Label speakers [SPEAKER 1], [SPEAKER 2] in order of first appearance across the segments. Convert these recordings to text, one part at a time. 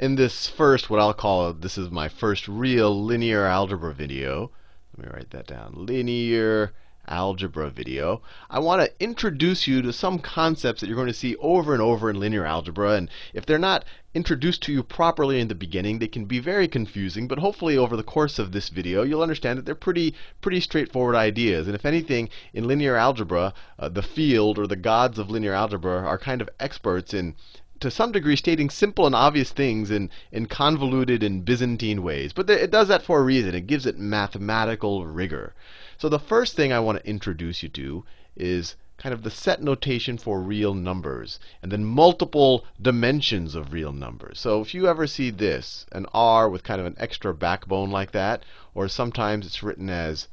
[SPEAKER 1] in this first, what I'll call, this is my first real linear algebra video. Let me write that down. Linear algebra video, I want to introduce you to some concepts that you're going to see over and over in linear algebra. And if they're not introduced to you properly in the beginning, they can be very confusing. But hopefully, over the course of this video, you'll understand that they're pretty, pretty straightforward ideas. And if anything, in linear algebra, uh, the field or the gods of linear algebra are kind of experts in to some degree stating simple and obvious things in, in convoluted and Byzantine ways. But it does that for a reason. It gives it mathematical rigor. So the first thing I want to introduce you to is kind of the set notation for real numbers, and then multiple dimensions of real numbers. So if you ever see this, an R with kind of an extra backbone like that, or sometimes it's written as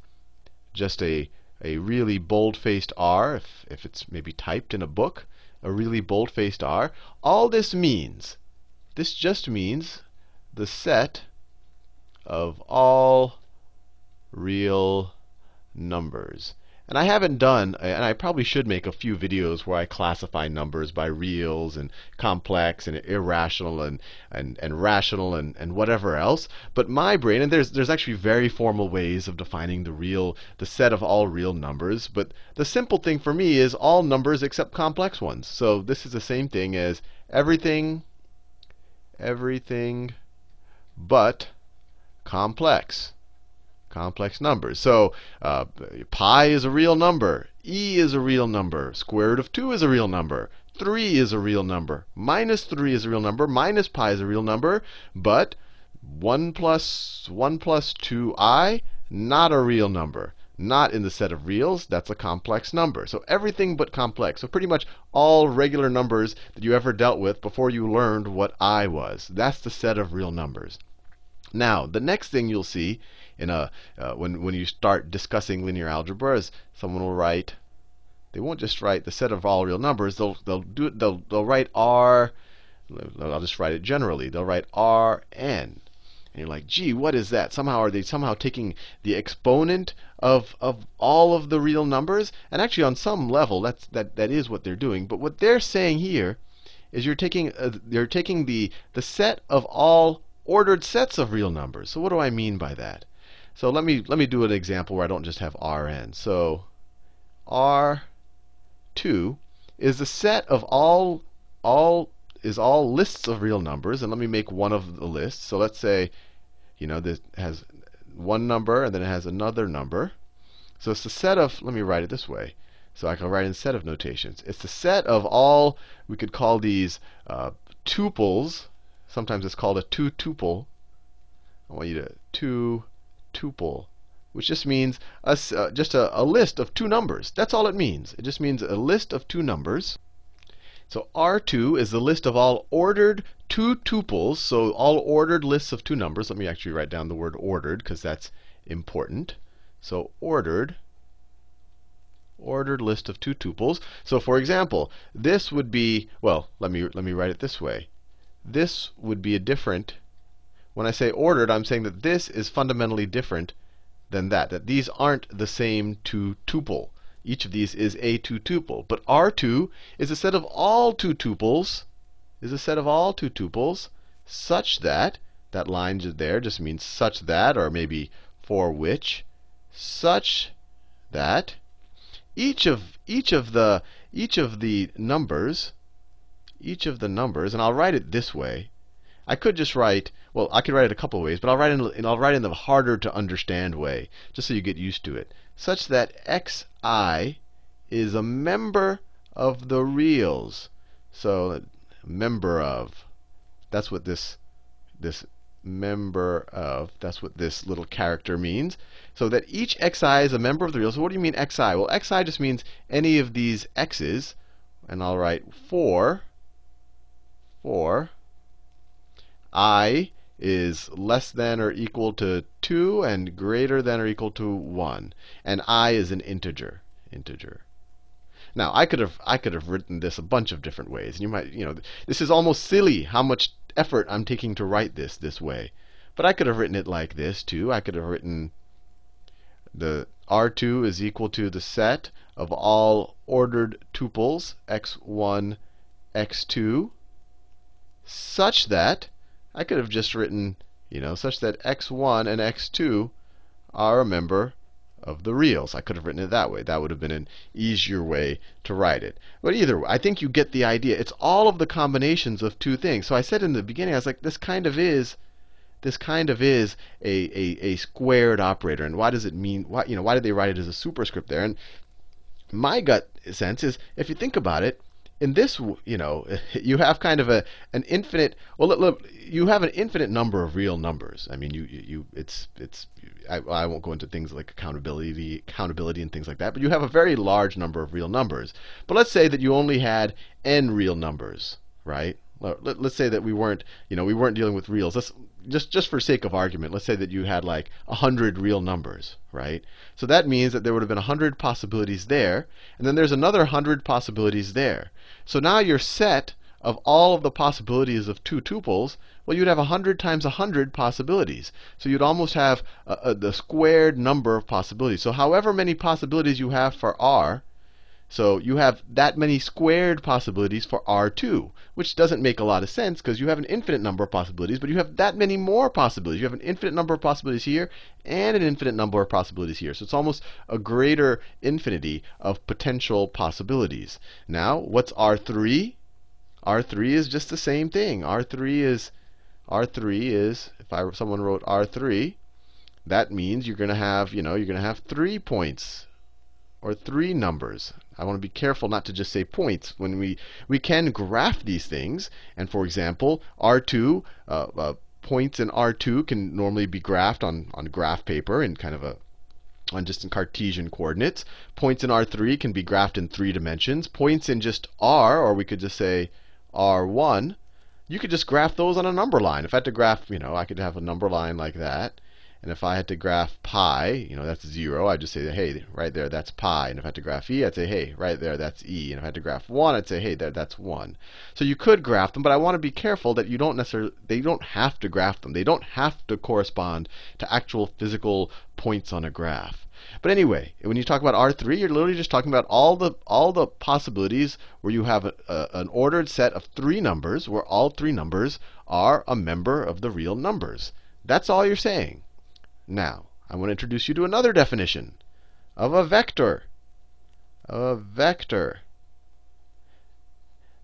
[SPEAKER 1] just a, a really bold-faced R, if, if it's maybe typed in a book, a really bold-faced R, all this means, this just means the set of all real numbers. And I haven't done, and I probably should make a few videos where I classify numbers by reals and complex and irrational and, and, and rational and, and whatever else. But my brain, and there's, there's actually very formal ways of defining the real, the set of all real numbers. But the simple thing for me is all numbers except complex ones. So this is the same thing as everything, everything but complex complex numbers. So uh, pi is a real number. e is a real number. Square root of 2 is a real number. 3 is a real number. Minus 3 is a real number. Minus pi is a real number. But 1 plus 1 plus 2i, not a real number. Not in the set of reals. That's a complex number. So everything but complex. So pretty much all regular numbers that you ever dealt with before you learned what i was. That's the set of real numbers. Now, the next thing you'll see in a uh, when when you start discussing linear algebra is someone will write they won't just write the set of all real numbers. They'll they'll do they'll they'll write r. I'll just write it generally. They'll write r n. And you're like, gee, what is that? Somehow are they somehow taking the exponent of of all of the real numbers? And actually, on some level, that's that that is what they're doing. But what they're saying here is you're taking uh, you're taking the the set of all ordered sets of real numbers. So what do I mean by that? So let me let me do an example where I don't just have Rn. So R2 is the set of all all is all lists of real numbers, and let me make one of the lists. So let's say, you know, this has one number and then it has another number. So it's the set of let me write it this way. So I can write in set of notations. It's the set of all we could call these uh, tuples. Sometimes it's called a two tuple. I want you to two tuple, which just means a, uh, just a, a list of two numbers. That's all it means. It just means a list of two numbers. So R2 is the list of all ordered two tuples, so all ordered lists of two numbers. Let me actually write down the word ordered because that's important. So ordered ordered list of two tuples. So for example, this would be well, let me let me write it this way. This would be a different when I say ordered, I'm saying that this is fundamentally different than that, that these aren't the same two tuple. Each of these is a two tuple. But R2 is a set of all two tuples, is a set of all two tuples such that, that line there just means such that, or maybe for which, such that each of each of the each of the numbers, each of the numbers, and I'll write it this way. I could just write well, I could write it a couple ways, but I'll write in I'll write in the harder to understand way, just so you get used to it, such that xi is a member of the reals. So member of that's what this this member of that's what this little character means. So that each xi is a member of the reals. So what do you mean xi? Well, xi just means any of these x's, and I'll write for for i is less than or equal to 2 and greater than or equal to 1. And i is an integer. Integer. Now, I could have I could have written this a bunch of different ways. And you might, you know, this is almost silly how much effort I'm taking to write this this way. But I could have written it like this too. I could have written the R2 is equal to the set of all ordered tuples x1, x2 such that I could have just written, you know, such that x1 and x2 are a member of the reals. I could have written it that way. That would have been an easier way to write it. But either way, I think you get the idea. It's all of the combinations of two things. So I said in the beginning, I was like, this kind of is this kind of is a, a, a squared operator. And why does it mean why you know why did they write it as a superscript there? And my gut sense is if you think about it, in this, you know, you have kind of a an infinite. Well, look, you have an infinite number of real numbers. I mean, you you it's it's. I, I won't go into things like accountability, accountability, and things like that. But you have a very large number of real numbers. But let's say that you only had n real numbers, right? Let, us say that we weren't, you know, we weren't dealing with reals. Let's just just for sake of argument, let's say that you had like 100 real numbers, right? So that means that there would have been 100 possibilities there, and then there's another 100 possibilities there. So now your set of all of the possibilities of two tuples, well, you'd have 100 times 100 possibilities. So you'd almost have the squared number of possibilities. So however many possibilities you have for r, so you have that many squared possibilities for R2, which doesn't make a lot of sense because you have an infinite number of possibilities, but you have that many more possibilities. You have an infinite number of possibilities here and an infinite number of possibilities here. So it's almost a greater infinity of potential possibilities. Now, what's R3? R3 is just the same thing. R3 is R3 is if I someone wrote R3, that means you're going to have, you know, you're going to have 3 points or three numbers. I want to be careful not to just say points. When we, we can graph these things, and for example, R2, uh, uh, points in R2 can normally be graphed on, on graph paper in kind of a on just in Cartesian coordinates. Points in R3 can be graphed in three dimensions. Points in just R, or we could just say R1, you could just graph those on a number line. If I had to graph, you know, I could have a number line like that. And if I had to graph pi, you know, that's 0, I'd just say, hey, right there, that's pi. And if I had to graph e, I'd say, hey, right there, that's e. And if I had to graph 1, I'd say, hey, there, that's 1. So you could graph them, but I want to be careful that you don't necessarily, they don't have to graph them. They don't have to correspond to actual physical points on a graph. But anyway, when you talk about R3, you're literally just talking about all the all the possibilities where you have a, a, an ordered set of three numbers, where all three numbers are a member of the real numbers. That's all you're saying. Now, I want to introduce you to another definition of a vector. A vector.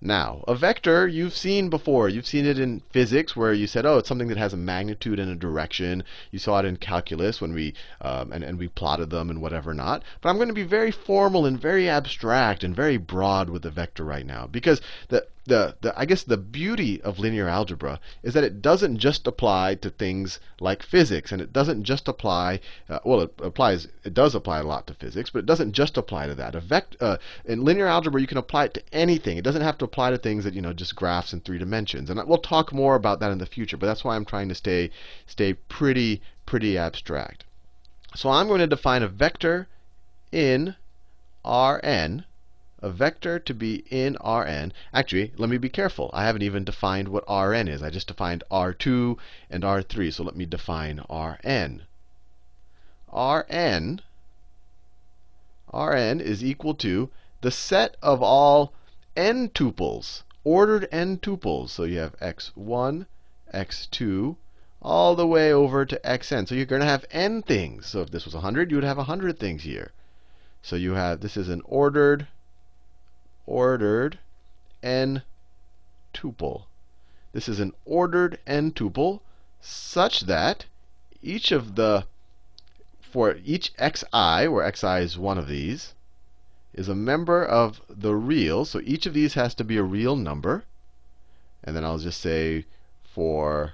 [SPEAKER 1] Now, a vector you've seen before. You've seen it in physics where you said, oh, it's something that has a magnitude and a direction. You saw it in calculus when we um, and, and we plotted them and whatever not. But I'm going to be very formal and very abstract and very broad with the vector right now because the the, the, I guess the beauty of linear algebra is that it doesn't just apply to things like physics, and it doesn't just apply. Uh, well, it applies. It does apply a lot to physics, but it doesn't just apply to that. Vect, uh, in linear algebra, you can apply it to anything. It doesn't have to apply to things that you know just graphs in three dimensions. And we'll talk more about that in the future. But that's why I'm trying to stay stay pretty pretty abstract. So I'm going to define a vector in Rn a vector to be in Rn. Actually, let me be careful. I haven't even defined what Rn is. I just defined R2 and R3. So let me define Rn. Rn, Rn is equal to the set of all n tuples, ordered n tuples. So you have x1, x2, all the way over to xn. So you're going to have n things. So if this was 100, you would have 100 things here. So you have, this is an ordered ordered n tuple. This is an ordered n tuple such that each of the for each xi, where xi is one of these, is a member of the real. So each of these has to be a real number. And then I'll just say for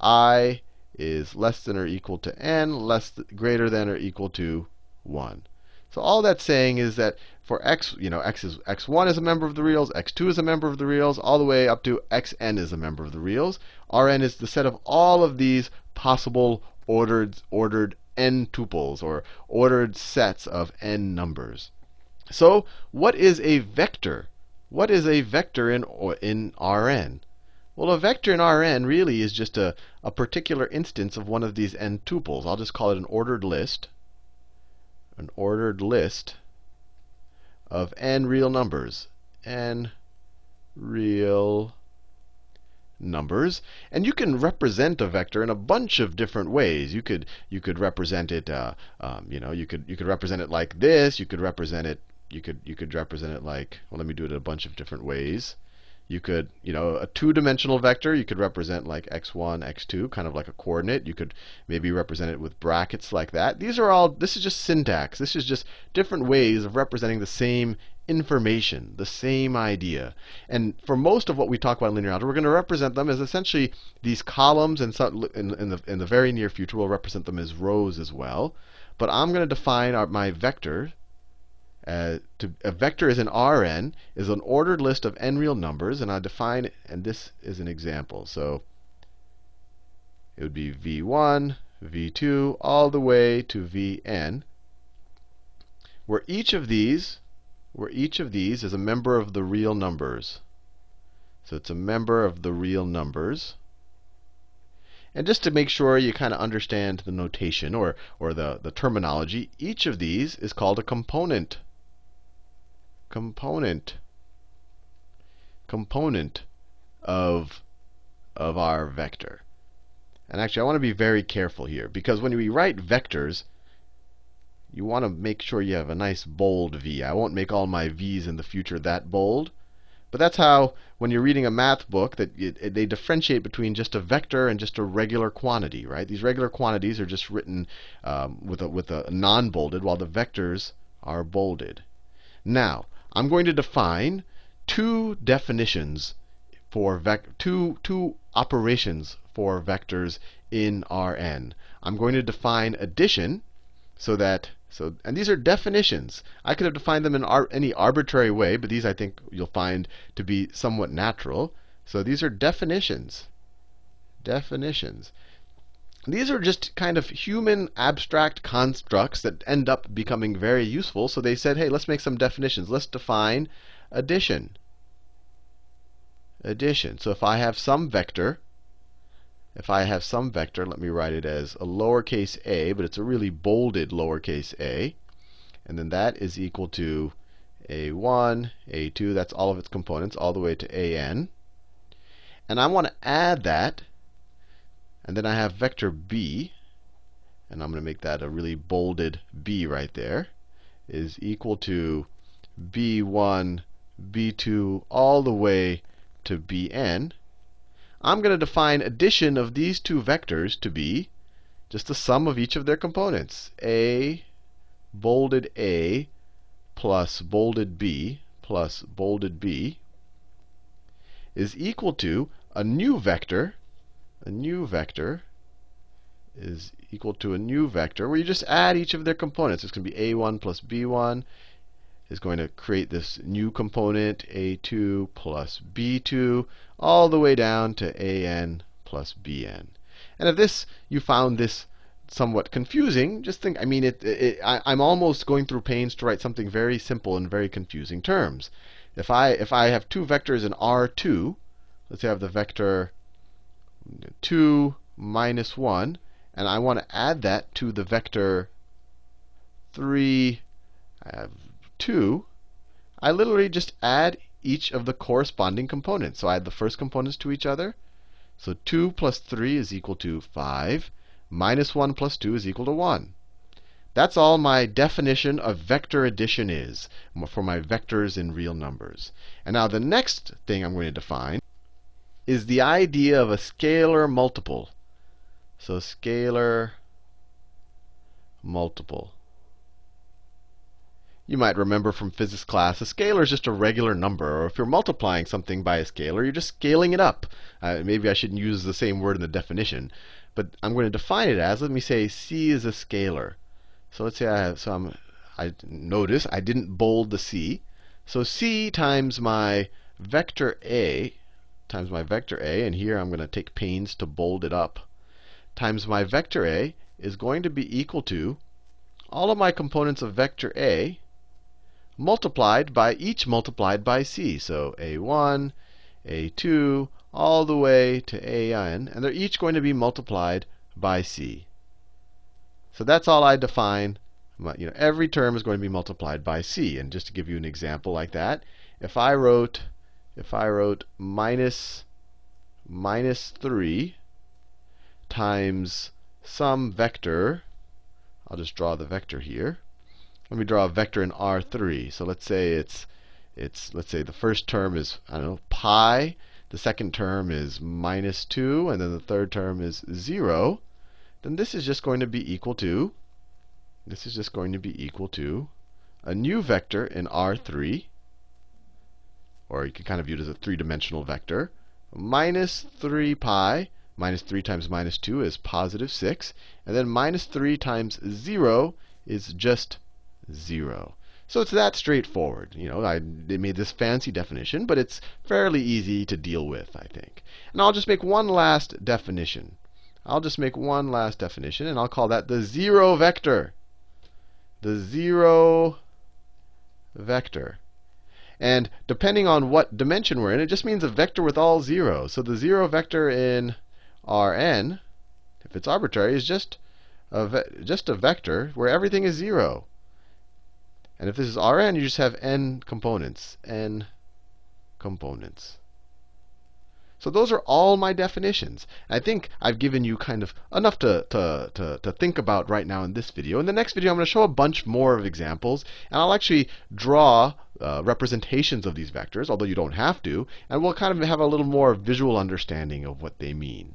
[SPEAKER 1] i is less than or equal to n, less greater than or equal to 1. So all that's saying is that for x, you know, x is x1 is a member of the reals, x2 is a member of the reals, all the way up to xn is a member of the reals. Rn is the set of all of these possible ordered ordered n tuples or ordered sets of n numbers. So, what is a vector? What is a vector in in Rn? Well, a vector in Rn really is just a, a particular instance of one of these n tuples. I'll just call it an ordered list an ordered list of n real numbers. n real numbers, and you can represent a vector in a bunch of different ways. You could you could represent it, uh, um, you know, you could you could represent it like this. You could represent it. You could you could represent it like. Well, let me do it a bunch of different ways. You could, you know, a two-dimensional vector, you could represent like x1, x2, kind of like a coordinate. You could maybe represent it with brackets like that. These are all, this is just syntax. This is just different ways of representing the same information, the same idea. And for most of what we talk about in linear algebra, we're going to represent them as essentially these columns, and in, in, the, in the very near future, we'll represent them as rows as well. But I'm going to define our, my vector uh, to, a vector is an Rn, is an ordered list of n real numbers, and I define, and this is an example. So it would be v1, v2, all the way to vn, where each of these, where each of these is a member of the real numbers. So it's a member of the real numbers. And just to make sure you kind of understand the notation or, or the, the terminology, each of these is called a component component component of of our vector. And actually, I want to be very careful here because when we write vectors, you want to make sure you have a nice bold v. I won't make all my v's in the future that bold. But that's how, when you're reading a math book, that it, it, they differentiate between just a vector and just a regular quantity, right? These regular quantities are just written um, with a with a non-bolded, while the vectors are bolded. Now, I'm going to define two definitions for vec- two, two operations for vectors in Rn. I'm going to define addition so that so and these are definitions. I could have defined them in ar any arbitrary way, but these I think you'll find to be somewhat natural. So these are definitions. Definitions. These are just kind of human abstract constructs that end up becoming very useful. So they said, hey, let's make some definitions. Let's define addition. Addition. So if I have some vector, if I have some vector, let me write it as a lowercase a, but it's a really bolded lowercase a. And then that is equal to a1, a2, that's all of its components, all the way to an. And I want to add that and then I have vector b, and I'm going to make that a really bolded b right there, is equal to b1, b2, all the way to bn. I'm going to define addition of these two vectors to be just the sum of each of their components. a bolded a plus bolded b plus bolded b is equal to a new vector a new vector is equal to a new vector where you just add each of their components. It's going to be a1 plus b1 is going to create this new component a2 plus b2 all the way down to an plus bn. And if this you found this somewhat confusing, just think, I mean, it, it, I, I'm almost going through pains to write something very simple in very confusing terms. If I, if I have two vectors in R2, let's say I have the vector 2 minus 1, and I want to add that to the vector 3, I have 2, I literally just add each of the corresponding components. So I add the first components to each other. So 2 plus 3 is equal to 5. Minus 1 plus 2 is equal to 1. That's all my definition of vector addition is for my vectors in real numbers. And now the next thing I'm going to define is the idea of a scalar multiple. So scalar multiple. You might remember from physics class, a scalar is just a regular number. Or if you're multiplying something by a scalar, you're just scaling it up. Uh, maybe I shouldn't use the same word in the definition. But I'm going to define it as, let me say c is a scalar. So let's say I have, so I'm, I notice I didn't bold the c. So c times my vector a times my vector a, and here I'm going to take pains to bold it up, times my vector a is going to be equal to all of my components of vector a multiplied by each multiplied by c. So a1, a2, all the way to an, and they're each going to be multiplied by c. So that's all I define. You know, every term is going to be multiplied by c. And just to give you an example like that, if I wrote if I wrote minus minus 3 times some vector. I'll just draw the vector here. Let me draw a vector in R3. So let's say it's it's let's say the first term is I don't know pi, the second term is minus 2, and then the third term is 0. Then this is just going to be equal to this is just going to be equal to a new vector in R3 or you can kind of view it as a three-dimensional vector, minus 3 pi minus 3 times minus 2 is positive 6. And then minus 3 times 0 is just 0. So it's that straightforward. You know, I made this fancy definition, but it's fairly easy to deal with, I think. And I'll just make one last definition. I'll just make one last definition, and I'll call that the zero vector. The zero vector. And depending on what dimension we're in, it just means a vector with all zeros. So the zero vector in Rn, if it's arbitrary, is just a, just a vector where everything is 0. And if this is Rn, you just have n components. n components. So those are all my definitions. I think I've given you kind of enough to, to, to, to, think about right now in this video. In the next video, I'm going to show a bunch more of examples. And I'll actually draw uh, representations of these vectors, although you don't have to. And we'll kind of have a little more visual understanding of what they mean.